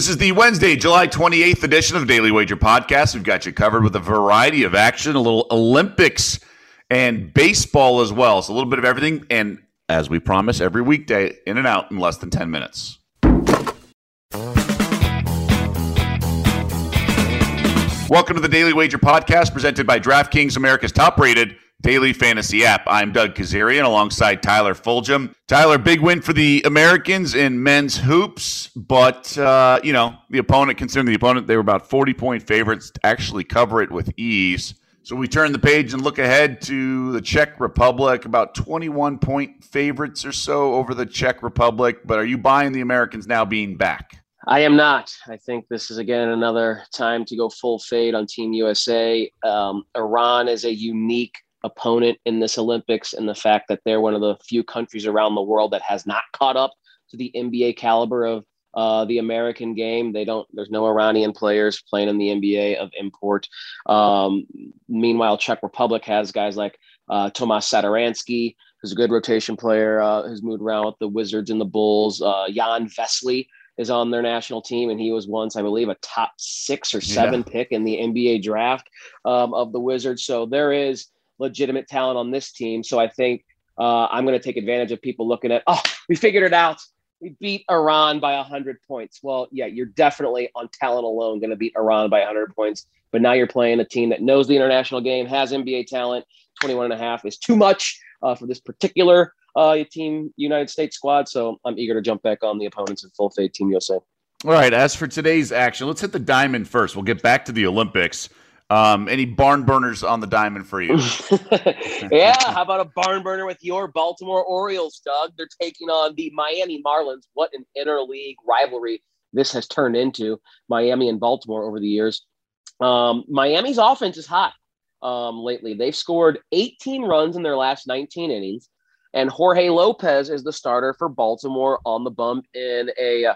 This is the Wednesday, July 28th edition of Daily Wager Podcast. We've got you covered with a variety of action, a little Olympics and baseball as well. So a little bit of everything. And as we promise, every weekday, in and out in less than 10 minutes. Welcome to the Daily Wager Podcast presented by DraftKings, America's top rated daily fantasy app. I'm Doug Kezirian alongside Tyler Fulghum. Tyler, big win for the Americans in men's hoops, but, uh, you know, the opponent, considering the opponent, they were about 40 point favorites to actually cover it with ease. So we turn the page and look ahead to the Czech Republic, about 21 point favorites or so over the Czech Republic. But are you buying the Americans now being back? I am not. I think this is again another time to go full fade on Team USA. Um, Iran is a unique opponent in this Olympics and the fact that they're one of the few countries around the world that has not caught up to the NBA caliber of uh, the American game. They don't. There's no Iranian players playing in the NBA of import. Um, meanwhile, Czech Republic has guys like uh, Tomas Satoransky, who's a good rotation player, uh, who's moved around with the Wizards and the Bulls. Uh, Jan Vesely is on their national team, and he was once, I believe, a top six or seven yeah. pick in the NBA draft um, of the Wizards. So there is legitimate talent on this team. So I think uh, I'm going to take advantage of people looking at, oh, we figured it out. We beat Iran by 100 points. Well, yeah, you're definitely on talent alone going to beat Iran by 100 points. But now you're playing a team that knows the international game, has NBA talent. 21 and a half is too much uh, for this particular uh, team, United States squad. So I'm eager to jump back on the opponents in full fade Team USA. All right. As for today's action, let's hit the diamond first. We'll get back to the Olympics. Um, any barn burners on the diamond for you? yeah, how about a barn burner with your Baltimore Orioles, Doug? They're taking on the Miami Marlins. What an interleague rivalry this has turned into, Miami and Baltimore over the years. Um, Miami's offense is hot um, lately. They've scored 18 runs in their last 19 innings, and Jorge Lopez is the starter for Baltimore on the bump in a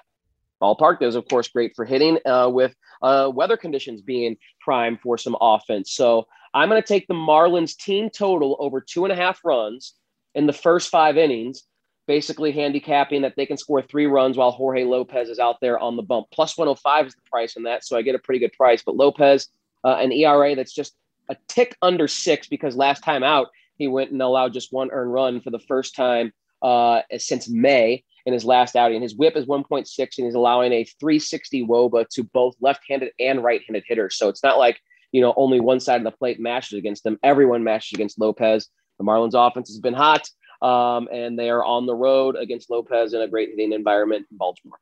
ballpark. That is, of course, great for hitting uh, with uh, weather conditions being prime for some offense. So I'm going to take the Marlins team total over two and a half runs in the first five innings, basically handicapping that they can score three runs while Jorge Lopez is out there on the bump. Plus 105 is the price on that. So I get a pretty good price. But Lopez, uh, an ERA that's just a tick under six because last time out, he went and allowed just one earned run for the first time uh, since May in his last outing. His whip is 1.6, and he's allowing a 360 woba to both left-handed and right-handed hitters. So it's not like you know only one side of the plate matches against them. Everyone matches against Lopez. The Marlins' offense has been hot, um, and they are on the road against Lopez in a great hitting environment in Baltimore.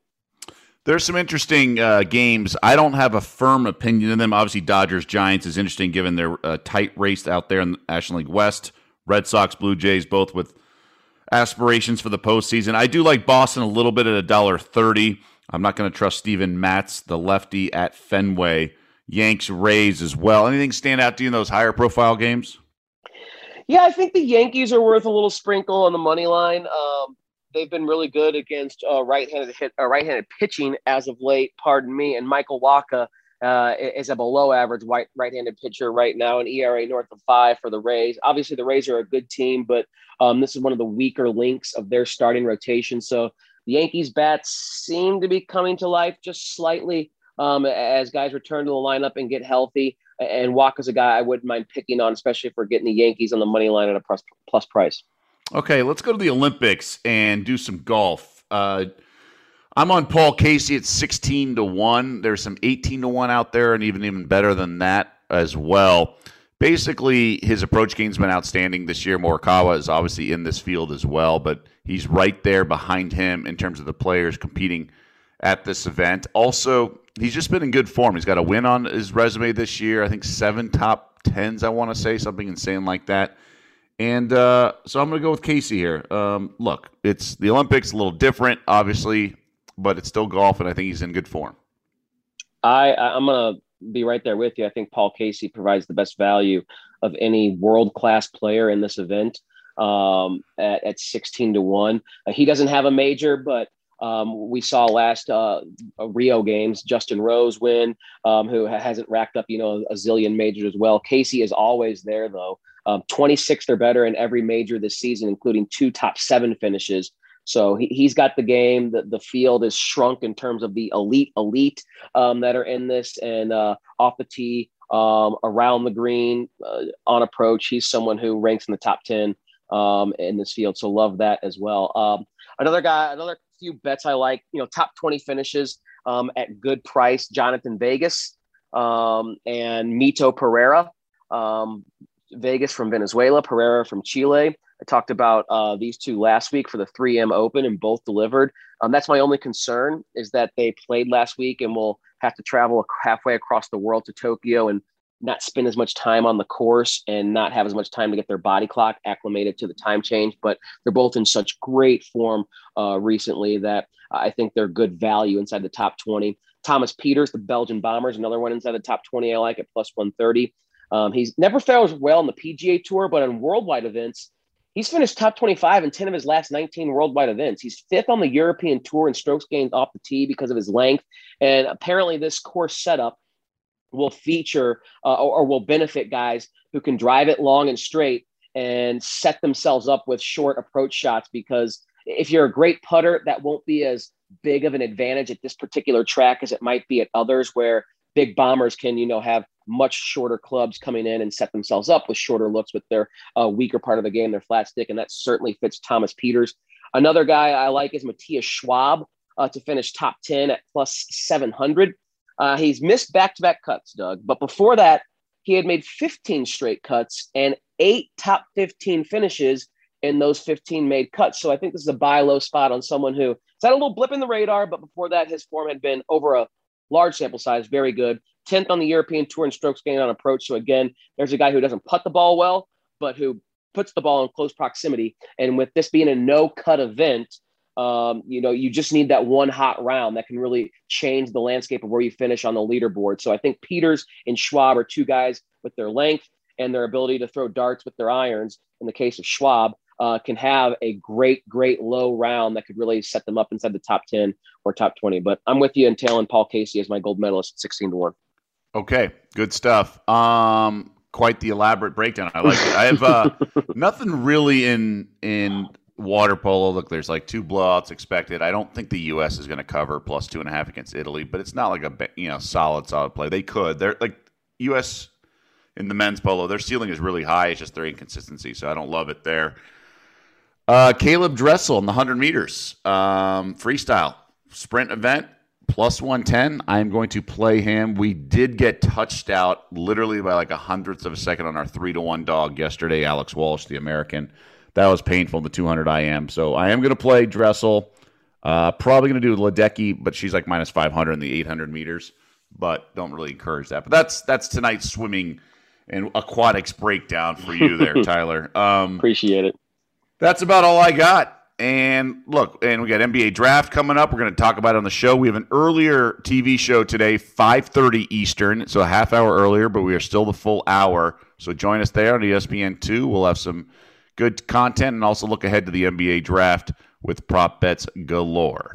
There's some interesting uh, games. I don't have a firm opinion in them. Obviously, Dodgers Giants is interesting given their uh, tight race out there in the National League West. Red Sox Blue Jays both with aspirations for the postseason. I do like Boston a little bit at a dollar thirty. I'm not going to trust Steven Matz, the lefty at Fenway. Yanks Rays as well. Anything stand out to you in those higher profile games? Yeah, I think the Yankees are worth a little sprinkle on the money line. Um, they've been really good against uh, right-handed hit, uh, right-handed pitching as of late. Pardon me. And Michael Wacha uh, is a below average white right-handed pitcher right now, an ERA north of five for the Rays. Obviously, the Rays are a good team, but um, this is one of the weaker links of their starting rotation. So the Yankees bats seem to be coming to life just slightly um, as guys return to the lineup and get healthy. And Wacha's a guy I wouldn't mind picking on, especially for getting the Yankees on the money line at a plus, plus price. Okay, let's go to the Olympics and do some golf. Uh, I'm on Paul Casey at 16 to 1. There's some 18 to 1 out there, and even even better than that as well. Basically, his approach game's been outstanding this year. Morikawa is obviously in this field as well, but he's right there behind him in terms of the players competing at this event. Also, he's just been in good form. He's got a win on his resume this year. I think seven top tens, I want to say, something insane like that. And uh, so I'm going to go with Casey here. Um, look, it's the Olympics, a little different, obviously but it's still golf, and I think he's in good form. I I'm gonna be right there with you. I think Paul Casey provides the best value of any world class player in this event um, at, at 16 to 1. Uh, he doesn't have a major, but um, we saw last uh, Rio games, Justin Rose win, um, who hasn't racked up, you know, a zillion majors as well. Casey is always there, though. Um, 26th or better in every major this season, including two top seven finishes So he, he's got the game. The, the field is shrunk in terms of the elite, elite um, that are in this and uh, off the tee, um, around the green, uh, on approach. He's someone who ranks in the top 10 um, in this field. So love that as well. Um, another guy, another few bets I like, you know, top 20 finishes um, at good price. Jhonattan Vegas um, and Mito Pereira. Vegas from Venezuela, Pereira from Chile. I talked about uh, these two last week for the 3M Open and both delivered. Um, that's my only concern is that they played last week and will have to travel halfway across the world to Tokyo and not spend as much time on the course and not have as much time to get their body clock acclimated to the time change. But they're both in such great form uh, recently that I think they're good value inside the top 20. Thomas Pieters, the Belgian Bombers, another one inside the top 20 I like at plus 130. Um, he's never fails well on the PGA Tour, but on worldwide events, he's finished top 25 in 10 of his last 19 worldwide events. He's fifth on the European Tour in strokes gained off the tee because of his length. And apparently, this course setup will feature uh, or, or will benefit guys who can drive it long and straight and set themselves up with short approach shots because if you're a great putter, that won't be as big of an advantage at this particular track as it might be at others where big bombers can, you know, have much shorter clubs coming in and set themselves up with shorter looks with their uh, weaker part of the game, their flat stick. And that certainly fits Thomas Pieters. Another guy I like is Matthias Schwab uh, to finish top 10 at plus 700. Uh, he's missed back to back cuts, Doug. But before that, he had made 15 straight cuts and eight top 15 finishes in those 15 made cuts. So I think this is a buy low spot on someone who had a little blip in the radar, but before that, his form had been over a large sample size, very good. 10th on the European Tour in strokes gained on approach. So again, there's a guy who doesn't putt the ball well, but who puts the ball in close proximity. And with this being a no cut event, um, you know, you just need that one hot round that can really change the landscape of where you finish on the leaderboard. So I think Pieters and Schwab are two guys with their length and their ability to throw darts with their irons. In the case of Schwab, uh, can have a great, great low round that could really set them up inside the top 10 or top 20. But I'm with you in tailing Paul Casey as my gold medalist 16 to 1. Okay, good stuff. Um, quite the elaborate breakdown. I like it. I have uh, nothing really in in water polo. Look, there's like two blowouts expected. I don't think the U.S. is going to cover plus two and a half against Italy, but it's not like a you know solid solid play. They could. They're like U.S. in the men's polo. Their ceiling is really high. It's just their inconsistency. So I don't love it there. Uh, Caeleb Dressel in the hundred meters um, freestyle sprint event plus 110 i'm going to play him we did get touched out literally by like a hundredth of a second on our three to one dog yesterday alex walsh the american that was painful in the 200 I am. So I am going to play Dressel. Uh, probably going to do Ledecky, but she's like minus 500 in the 800 meters. But don't really encourage that. But that's that's tonight's swimming and aquatics breakdown for you there, Tyler. Um, Appreciate it. That's about all I got. And look, and we got NBA draft coming up. We're going to talk about it on the show. We have an earlier TV show today, 5:30 Eastern, so a half hour earlier, but we are still the full hour. So join us there on ESPN2. We'll have some good content and also look ahead to the NBA draft with prop bets galore.